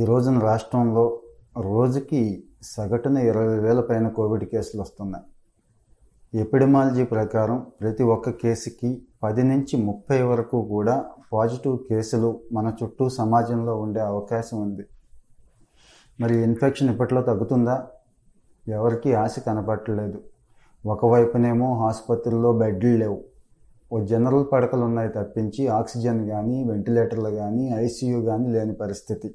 ఈ రోజున రాష్ట్రంలో రోజుకి సగటున ఇరవై వేల పైన కోవిడ్ కేసులు వస్తున్నాయి. ఎపిడమాలజీ ప్రకారం ప్రతి ఒక్క కేసుకి పది నుంచి ముప్పై వరకు కూడా పాజిటివ్ కేసులు మన చుట్టూ సమాజంలో ఉండే అవకాశం ఉంది. మరి ఇన్ఫెక్షన్ ఇప్పట్లో తగ్గుతుందా? ఎవరికీ ఆశ కనపట్టలేదు ఒకవైపునేమో ఆసుపత్రుల్లో బెడ్లు లేవు. ఓ జనరల్ పడకలు ఉన్నాయి తప్పించి ఆక్సిజన్ కానీ వెంటిలేటర్లు కానీ ఐసీయూ కానీ లేని పరిస్థితి.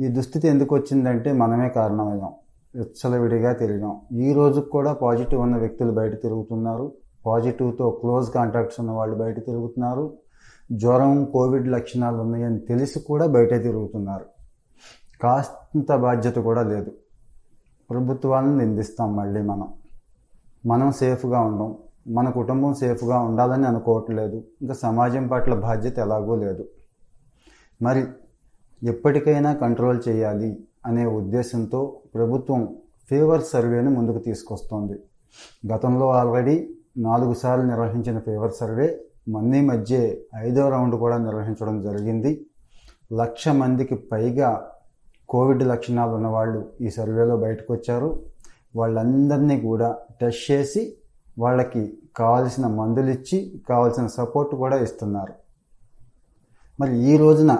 ఈ దుస్థితి ఎందుకు వచ్చిందంటే మనమే కారణమయ్యాం. విచ్చలవిడిగా తిరిగాం. ఈ రోజుకు కూడా పాజిటివ్ ఉన్న వ్యక్తులు బయట తిరుగుతున్నారు. పాజిటివ్తో క్లోజ్ కాంటాక్ట్స్ ఉన్న వాళ్ళు బయట తిరుగుతున్నారు. జ్వరం కోవిడ్ లక్షణాలు ఉన్నాయని తెలిసి కూడా బయట తిరుగుతున్నారు. కాస్త బాధ్యత కూడా లేదు. ప్రభుత్వాలను నిందిస్తాం మళ్ళీ మనం. మనం సేఫ్గా ఉండం. మన కుటుంబం సేఫ్గా ఉండాలని అనుకోవట్లేదు. ఇంకా సమాజం పట్ల బాధ్యత ఎలాగో లేదు. మరి ఎప్పటికైనా కంట్రోల్ చేయాలి అనే ఉద్దేశంతో ప్రభుత్వం ఫీవర్ సర్వేను ముందుకు తీసుకొస్తోంది. గతంలో ఆల్రెడీ నాలుగు సార్లు నిర్వహించిన ఫీవర్ సర్వే మన్నీ మధ్య ఐదో రౌండ్ కూడా నిర్వహించడం జరిగింది. లక్ష మందికి పైగా కోవిడ్ లక్షణాలు ఉన్నవాళ్ళు ఈ సర్వేలో బయటకు వచ్చారు వాళ్ళందరినీ కూడా టెస్ట్ చేసి వాళ్ళకి కావాల్సిన మందులు ఇచ్చి కావాల్సిన సపోర్ట్ కూడా ఇస్తున్నారు. మరి ఈ రోజున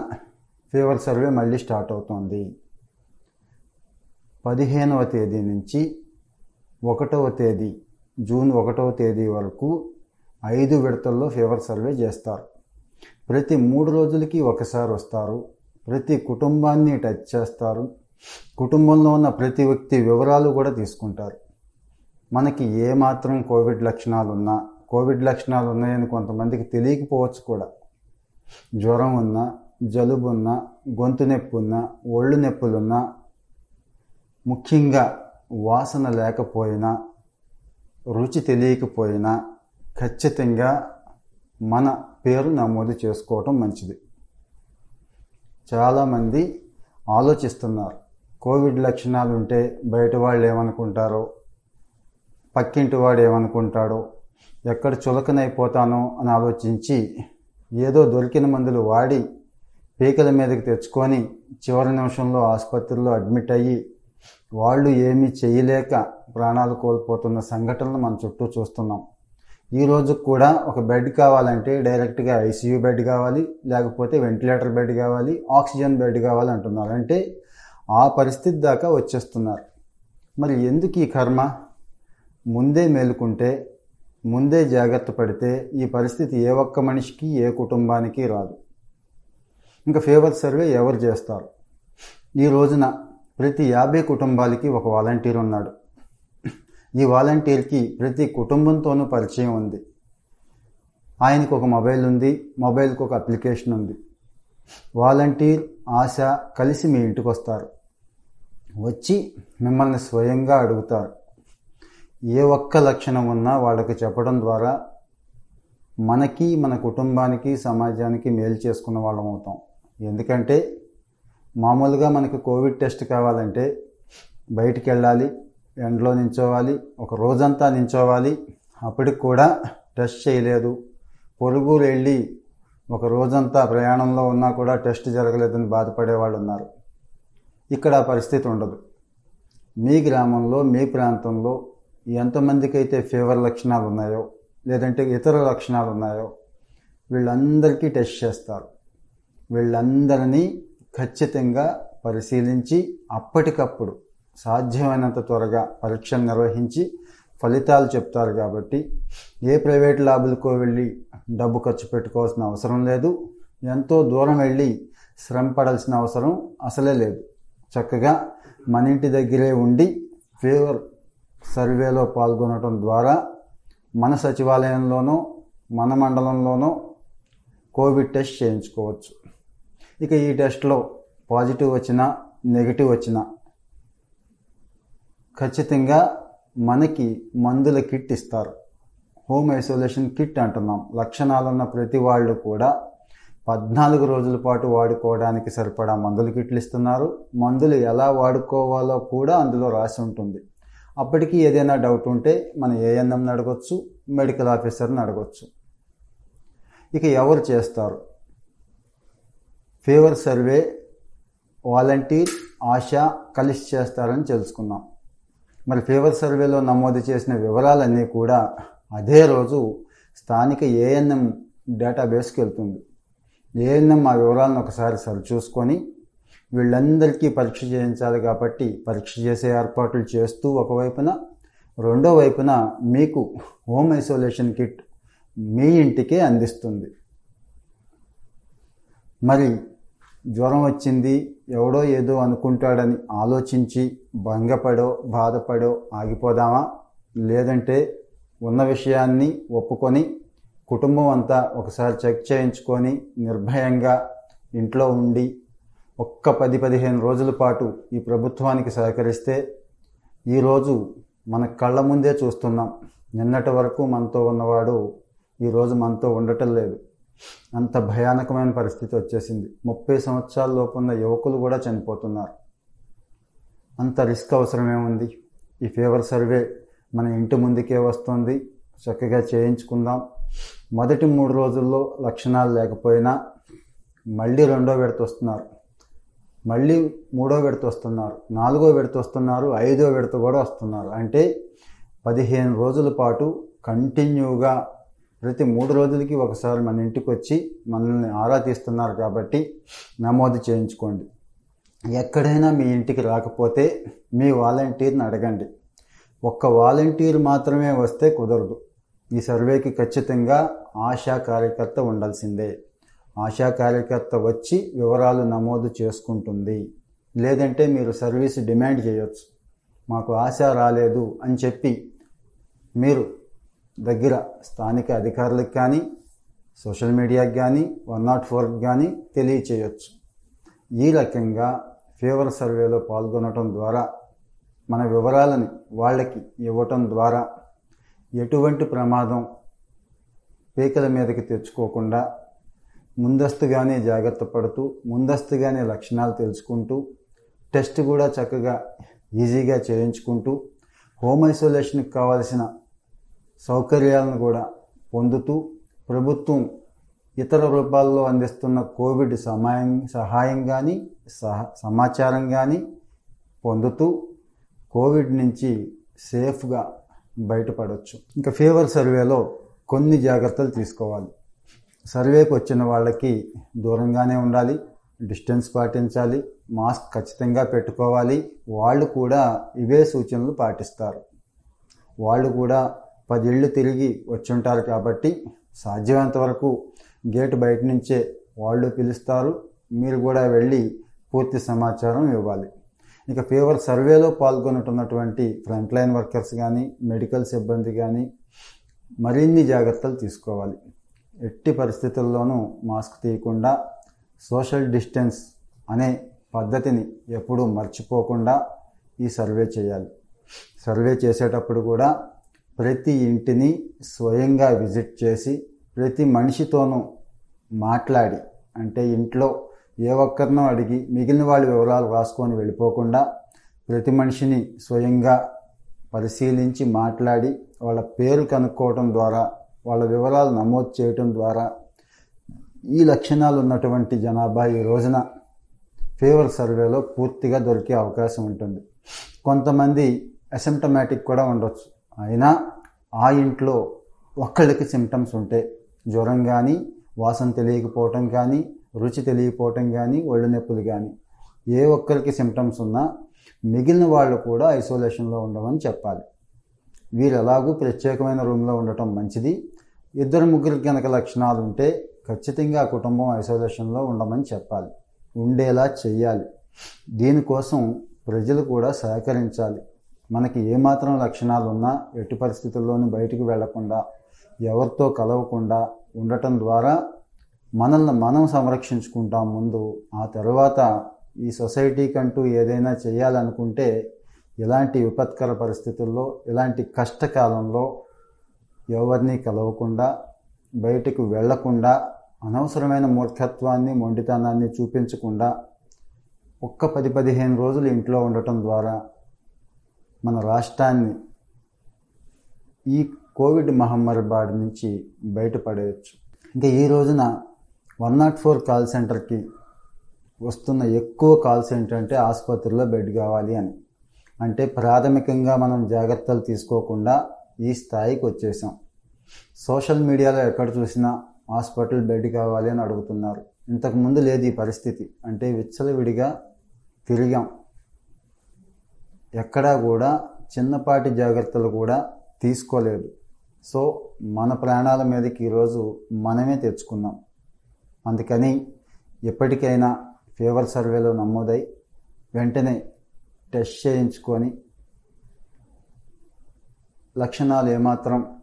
ఫీవర్ సర్వే మళ్ళీ స్టార్ట్ అవుతోంది. పదిహేనవ తేదీ నుంచి ఒకటవ తేదీ జూన్ ఒకటవ తేదీ వరకు ఐదు విడతల్లో ఫీవర్ సర్వే చేస్తారు. ప్రతి మూడు రోజులకి ఒకసారి వస్తారు. ప్రతి కుటుంబాన్ని టచ్ చేస్తారు. కుటుంబంలో ఉన్న ప్రతి వ్యక్తి వివరాలు కూడా తీసుకుంటారు. మనకి ఏమాత్రం కోవిడ్ లక్షణాలు ఉన్నా కోవిడ్ లక్షణాలు ఉన్నాయని కొంతమందికి తెలియకపోవచ్చు కూడా. జ్వరం ఉన్నా జలుబున్న గొంతు నొప్పున్న ఒళ్ళు నొప్పులున్న ముఖ్యంగా వాసన లేకపోయినా రుచి తెలియకపోయినా ఖచ్చితంగా మన పేరు నమోదు చేసుకోవటం మంచిది. చాలామంది ఆలోచిస్తున్నారు కోవిడ్ లక్షణాలు ఉంటే బయట వాళ్ళు ఏమనుకుంటారో పక్కింటి వాడు ఏమనుకుంటాడో ఎక్కడ చులకనైపోతానో అని ఆలోచించి ఏదో దొరికిన మందులు వాడి పీకల మీదకి తెచ్చుకొని చివరి నిమిషంలో ఆసుపత్రిలో అడ్మిట్ అయ్యి వాళ్ళు ఏమీ చేయలేక ప్రాణాలు కోల్పోతున్న సంఘటనలు మన చుట్టూ చూస్తున్నాం. ఈ రోజు కూడా ఒక బెడ్ కావాలంటే డైరెక్ట్గా ఐసీయూ బెడ్ కావాలి లేకపోతే వెంటిలేటర్ బెడ్ కావాలి ఆక్సిజన్ బెడ్ కావాలి అంటున్నారు. అంటే ఆ పరిస్థితి దాకా వచ్చేస్తున్నారు. మరి ఎందుకు ఈ కర్మ? ముందే మేలుకుంటే ముందే జాగ్రత్త పడితే ఈ పరిస్థితి ఏ ఒక్క మనిషికి ఏ కుటుంబానికి రాదు. ఇంకా ఫేవర్ సర్వే ఎవరు చేస్తారు? ఈ రోజున ప్రతి యాభై కుటుంబాలకి ఒక వాలంటీర్ ఉన్నాడు. ఈ వాలంటీర్కి ప్రతి కుటుంబంతోనూ పరిచయం ఉంది. ఆయనకు ఒక మొబైల్ ఉంది మొబైల్కి ఒక అప్లికేషన్ ఉంది. వాలంటీర్ ఆశ కలిసి మీ ఇంటికి వస్తారు. వచ్చి మిమ్మల్ని స్వయంగా అడుగుతారు. ఏ ఒక్క లక్షణం ఉన్నా వాళ్ళకి చెప్పడం ద్వారా మనకి మన కుటుంబానికి సమాజానికి మేలు చేసుకున్న వాళ్ళం అవుతాం. ఎందుకంటే మామూలుగా మనకి కోవిడ్ టెస్ట్ కావాలంటే బయటికి వెళ్ళాలి ఎండలో నించోవాలి ఒక రోజంతా నించోవాలి. అప్పటికి కూడా టెస్ట్ చేయలేదు. పొరుగురు వెళ్ళి ఒక రోజంతా ప్రయాణంలో ఉన్నా కూడా టెస్ట్ జరగలేదని బాధపడే వాళ్ళు ఉన్నారు. ఇక్కడ పరిస్థితి ఉండదు. మీ గ్రామంలో మీ ప్రాంతంలో ఎంతమందికి అయితే ఫీవర్ లక్షణాలు ఉన్నాయో లేదంటే ఇతర లక్షణాలు ఉన్నాయో వీళ్ళందరికీ టెస్ట్ చేస్తారు. వీళ్ళందరినీ ఖచ్చితంగా పరిశీలించి అప్పటికప్పుడు సాధ్యమైనంత త్వరగా పరీక్షలు నిర్వహించి ఫలితాలు చెప్తారు కాబట్టి ఏ ప్రైవేట్ ల్యాబులకో వెళ్ళి డబ్బు ఖర్చు పెట్టుకోవాల్సిన అవసరం లేదు. ఎంతో దూరం వెళ్ళి శ్రమ పడాల్సిన అవసరం అసలే లేదు. చక్కగా మన ఇంటి దగ్గరే ఉండి ఫీవర్ సర్వేలో పాల్గొనడం ద్వారా మన సచివాలయంలోనో మన మండలంలోనో కోవిడ్ టెస్ట్ చేయించుకోవచ్చు. ఇక ఈ టెస్ట్లో పాజిటివ్ వచ్చినా నెగిటివ్ వచ్చినా ఖచ్చితంగా మనకి మందుల కిట్ ఇస్తారు. హోమ్ ఐసోలేషన్ కిట్ అంటున్నాం. లక్షణాలున్న ప్రతి వాళ్ళు కూడా పద్నాలుగు రోజుల పాటు వాడుకోవడానికి సరిపడా మందుల కిట్లు ఇస్తున్నారు. మందులు ఎలా వాడుకోవాలో కూడా అందులో రాసి ఉంటుంది. అప్పటికి ఏదైనా డౌట్ ఉంటే మన ఏఎన్ఎంని అడగొచ్చు మెడికల్ ఆఫీసర్ని అడగొచ్చు. ఇక ఎవరు చేస్తారు? ఫీవర్ సర్వే వాలంటీర్ ఆశ కలిసి చేస్తారని తెలుసుకున్నాం. మరి ఫీవర్ సర్వేలో నమోదు చేసిన వివరాలన్నీ కూడా అదే రోజు స్థానిక ఏఎన్ఎం డేటాబేస్కి వెళ్తుంది. ఏఎన్ఎం ఆ వివరాలను ఒకసారి సరిచూసుకొని వీళ్ళందరికీ పరీక్ష చేయించాలి కాబట్టి పరీక్ష చేసే ఏర్పాట్లు చేస్తూ ఒకవైపున రెండో వైపున మీకు హోమ్ ఐసోలేషన్ కిట్ మీ ఇంటికే అందిస్తుంది. మరి జ్వరం వచ్చింది ఎవడో ఏదో అనుకుంటాడని ఆలోచించి భంగపడో బాధపడో ఆగిపోదామా? లేదంటే ఉన్న విషయాన్ని ఒప్పుకొని కుటుంబం అంతా ఒకసారి చెక్ చేయించుకొని నిర్భయంగా ఇంట్లో ఉండి ఒక్క పది పదిహేను రోజుల పాటు ఈ ప్రభుత్వానికి సహకరిస్తే ఈరోజు మన కళ్ళ ముందే చూస్తున్నాం. నిన్నటి వరకు మనతో ఉన్నవాడు ఈరోజు మనతో ఉండటం లేదు. అంత భయానకమైన పరిస్థితి వచ్చేసింది. ముప్పై సంవత్సరాల లోపు ఉన్న యువకులు కూడా చనిపోతున్నారు. అంత రిస్క్ అవసరమేముంది ఈ ఫీవర్ సర్వే మన ఇంటి ముందుకే వస్తుంది. చక్కగా చేయించుకుందాం. మొదటి మూడు రోజుల్లో లక్షణాలు లేకపోయినా మళ్ళీ రెండో విడత వస్తున్నారు. మళ్ళీ మూడో విడత వస్తున్నారు. నాలుగో విడత వస్తున్నారు. ఐదో విడత కూడా వస్తున్నారు. అంటే పదిహేను రోజుల పాటు కంటిన్యూగా ప్రతి మూడు రోజులకి ఒకసారి మన ఇంటికి వచ్చి మనల్ని ఆరా తీస్తున్నారు కాబట్టి నమోదు చేయించుకోండి. ఎక్కడైనా మీ ఇంటికి రాకపోతే మీ వాలంటీర్ని అడగండి. ఒక్క వాలంటీర్ మాత్రమే వస్తే కుదరదు. ఈ సర్వేకి ఖచ్చితంగా ఆశా కార్యకర్త ఉండాల్సిందే. ఆశా కార్యకర్త వచ్చి వివరాలు నమోదు చేసుకుంటుంది. లేదంటే మీరు సర్వీస్ డిమాండ్ చేయొచ్చు. మాకు ఆశ రాలేదు అని చెప్పి మీరు దగ్గర స్థానిక అధికారులకు కానీ సోషల్ మీడియాకి కానీ వన్ నాట్ ఫోర్కి కానీ తెలియచేయచ్చు. ఈ రకంగా ఫీవర్ సర్వేలో పాల్గొనటం ద్వారా మన వివరాలని వాళ్ళకి ఇవ్వటం ద్వారా ఎటువంటి ప్రమాదం పీకల మీదకి తెచ్చుకోకుండా ముందస్తుగానే జాగ్రత్త పడుతూ ముందస్తుగానే లక్షణాలు తెలుసుకుంటూ టెస్ట్ కూడా చక్కగా ఈజీగా చేయించుకుంటూ హోమ్ ఐసోలేషన్కి కావాల్సిన సౌకర్యాలను కూడా పొందుతూ ప్రభుత్వం ఇతర రూపాల్లో అందిస్తున్న కోవిడ్ సమాయం సహాయం కానీ సహ సమాచారం కానీ పొందుతూ కోవిడ్ నుంచి సేఫ్గా బయటపడవచ్చు ఇంకా ఫీవర్ సర్వేలో కొన్ని జాగ్రత్తలు తీసుకోవాలి. సర్వేకి వచ్చిన వాళ్ళకి దూరంగానే ఉండాలి డిస్టెన్స్ పాటించాలి మాస్క్ ఖచ్చితంగా పెట్టుకోవాలి. వాళ్ళు కూడా ఇవే సూచనలు పాటిస్తారు. వాళ్ళు కూడా పదేళ్ళు తిరిగి వచ్చుంటారు కాబట్టి సాధ్యమైనంత వరకు గేట్ బయట నుంచే వాళ్ళు పిలుస్తారు. మీరు కూడా వెళ్ళి పూర్తి సమాచారం ఇవ్వాలి. ఇక ఫీవర్ సర్వేలో పాల్గొనుతున్నటువంటి ఫ్రంట్ లైన్ వర్కర్స్ కానీ మెడికల్ సిబ్బంది కానీ మరిన్ని జాగ్రత్తలు తీసుకోవాలి. ఎట్టి పరిస్థితుల్లోనూ మాస్క్ తీయకుండా సోషల్ డిస్టెన్స్ అనే పద్ధతిని ఎప్పుడూ మర్చిపోకుండా ఈ సర్వే చేయాలి. సర్వే చేసేటప్పుడు కూడా ప్రతి ఇంటిని స్వయంగా విజిట్ చేసి ప్రతి మనిషితోనూ మాట్లాడి అంటే ఇంట్లో ఏ ఒక్కరినో అడిగి మిగిలిన వాళ్ళ వివరాలు రాసుకొని వెళ్ళిపోకుండా ప్రతి మనిషిని స్వయంగా పరిశీలించి మాట్లాడి వాళ్ళ పేరు కనుక్కోవటం ద్వారా వాళ్ళ వివరాలు నమోదు చేయటం ద్వారా ఈ లక్షణాలు ఉన్నటువంటి జనాభా ఈ రోజున ఫీవర్ సర్వేలో పూర్తిగా దొరికే అవకాశం ఉంటుంది. కొంతమంది అసిమ్టమాటిక్ కూడా ఉండొచ్చు. అయినా ఆ ఇంట్లో ఒక్కళ్ళకి సిమ్టమ్స్ ఉంటే జ్వరం కానీ వాసన తెలియకపోవటం కానీ రుచి తెలియకపోవటం కానీ ఒళ్ళు నొప్పులు కానీ ఏ ఒక్కరికి సిమ్టమ్స్ ఉన్నా మిగిలిన వాళ్ళు కూడా ఐసోలేషన్లో ఉండమని చెప్పాలి. వీరు ఎలాగూ ప్రత్యేకమైన రూమ్లో ఉండటం మంచిది. ఇద్దరు ముగ్గురికి కనుక లక్షణాలు ఉంటే ఖచ్చితంగా ఆ కుటుంబం ఐసోలేషన్లో ఉండమని చెప్పాలి. ఉండేలా చెయ్యాలి. దీనికోసం ప్రజలు కూడా సహకరించాలి. మనకి ఏమాత్రం లక్షణాలు ఉన్నా ఎట్టి పరిస్థితుల్లోనూ బయటికి వెళ్ళకుండా ఎవరితో కలవకుండా ఉండటం ద్వారా మనల్ని మనం సంరక్షించుకుంటాం ముందు. ఆ తర్వాత ఈ సొసైటీకంటూ ఏదైనా చేయాలనుకుంటే ఇలాంటి విపత్కర పరిస్థితుల్లో ఇలాంటి కష్టకాలంలో ఎవరిని కలవకుండా బయటకు వెళ్ళకుండా అనవసరమైన మూర్ఖత్వాన్ని మొండితనాన్ని చూపించకుండా ఒక్క పది పదిహేను రోజులు ఇంట్లో ఉండటం ద్వారా మన రాష్ట్రాన్ని ఈ కోవిడ్ మహమ్మారి బారి నుంచి బయటపడేయచ్చు. ఇంకా ఈ రోజున వన్ నాట్ ఫోర్ కాల్ సెంటర్కి వస్తున్న ఎక్కువ కాల్స్ ఏంటంటే ఆసుపత్రిలో బెడ్ కావాలి అని. అంటే ప్రాథమికంగా మనం జాగ్రత్తలు తీసుకోకుండా ఈ స్థాయికి వచ్చేసాం. సోషల్ మీడియాలో ఎక్కడ చూసినా హాస్పిటల్ బెడ్ కావాలి అని అడుగుతున్నారు. ఇంతకుముందు లేదు ఈ పరిస్థితి. అంటే విచ్చలవిడిగా తిరిగాం. ఎక్కడా కూడా చిన్నపాటి జాగ్రత్తలు కూడా తీసుకోలేదు. సో మన ప్రాణాల మీదకి ఈరోజు మనమే తెచ్చుకున్నాం. అందుకని ఎప్పటికైనా ఫీవర్ సర్వేలో నమోదై వెంటనే టెస్ట్ చేయించుకొని లక్షణాలు ఏమాత్రం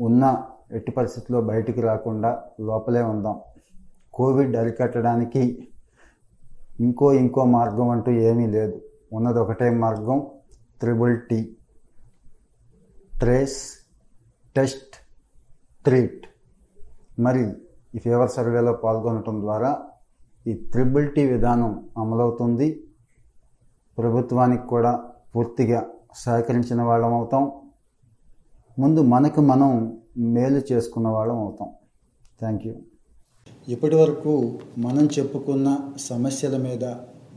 ఉన్నా ఎట్టి పరిస్థితుల్లో బయటికి రాకుండా లోపలే ఉందాం. కోవిడ్ అరికట్టడానికి ఇంకో ఇంకో మార్గం అంటూ ఏమీ లేదు. ఉన్నది ఒకటే మార్గం. Triple T. Trace test treat. మరి ఈ ఫీవర్ సర్వేలో పాల్గొనటం ద్వారా ఈ త్రిబుల్ టీ విధానం అమలవుతుంది. ప్రభుత్వానికి కూడా పూర్తిగా సహకరించిన వాళ్ళం అవుతాం. ముందు మనకు మనం మేలు చేసుకున్న వాళ్ళం అవుతాం. Thank you. ఇప్పటి వరకు మనం చెప్పుకున్న సమస్యల మీద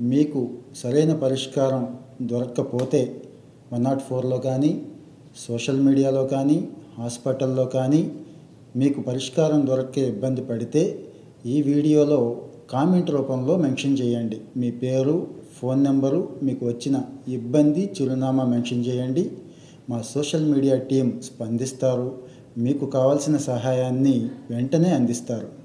మీకు సరైన పరిష్కారం దొరకకపోతే వన్ నాట్ ఫోర్లో కానీ సోషల్ మీడియాలో కానీ హాస్పిటల్లో కానీ మీకు పరిష్కారం దొరకే ఇబ్బంది పడితే ఈ వీడియోలో కామెంట్ రూపంలో మెన్షన్ చేయండి. మీ పేరు ఫోన్ నెంబరు మీకు వచ్చిన ఇబ్బంది చిరునామా మెన్షన్ చేయండి. మా సోషల్ మీడియా టీం స్పందిస్తారు. మీకు కావాల్సిన సహాయాన్ని వెంటనే అందిస్తారు.